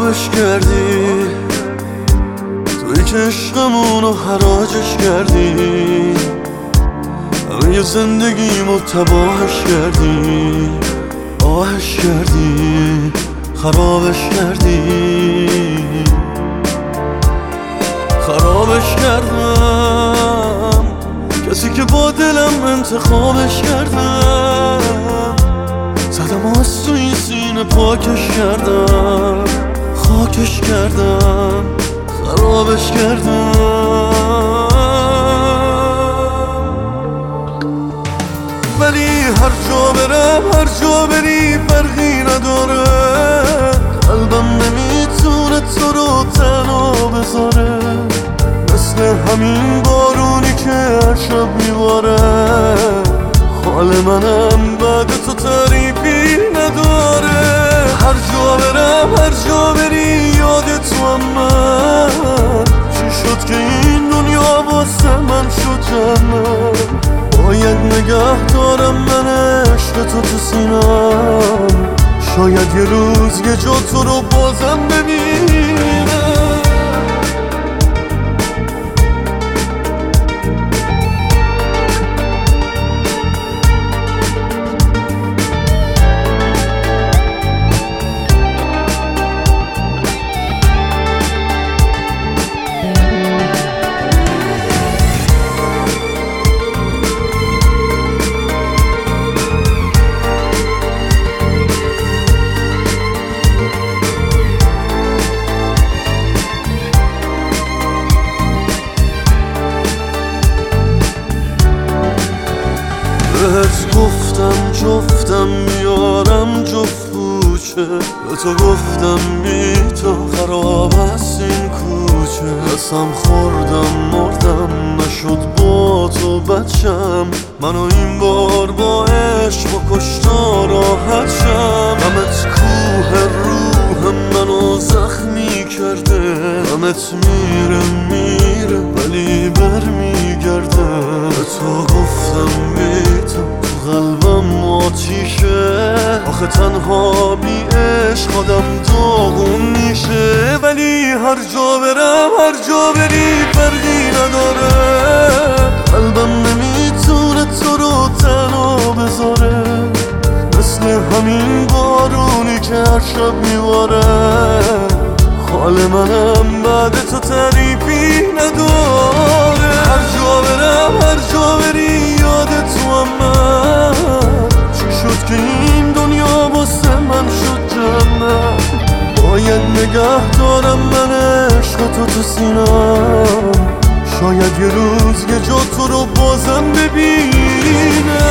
خرابش کردی؟ توی که عشقمونو حراجش کردی؟ همه زندگیمو تباهش کردی؟ آهش کردی؟ خرابش کردی؟ خرابش کردم. کسی که با دلم انتخابش کردم. زدم از تو این سینه پاکش کردم. خاکش کردم خرابش کردم. ولی هر جا برم هر جا بری فرقی نداره. قلبم نمی‌تونه تو رو تنها بذاره. مثل همین بارونی که هر شب میباره. حال منم جنم باید نگه دارم من عشق تو تو سینم شاید یه روز یه جا تو رو بازم ببینم. جفتم میارم جفت کوچه. به تو گفتم بی تو خراب است این کوچه. قسم خوردم مردم نشد با تو بچم. منو این بار با عشق و کشتا راحت شم غمت کوه روح منو زخمی کرده. غمت میره میره ولی برمیگرده. به تو آخه تنها بی عشق آدم داغون میشه. ولی هر جا برم هر جا بری فرقی نداره. قلبم نمی‌تونه تو رو تنها بذاره. مثل همین بارونی که هر شب میباره. حال منم بعد تو تعریفی نداره. هر جا برم هر جا بری دارم من عشق تو تو سینم شاید یه روز یه جا تو رو بازم ببینم.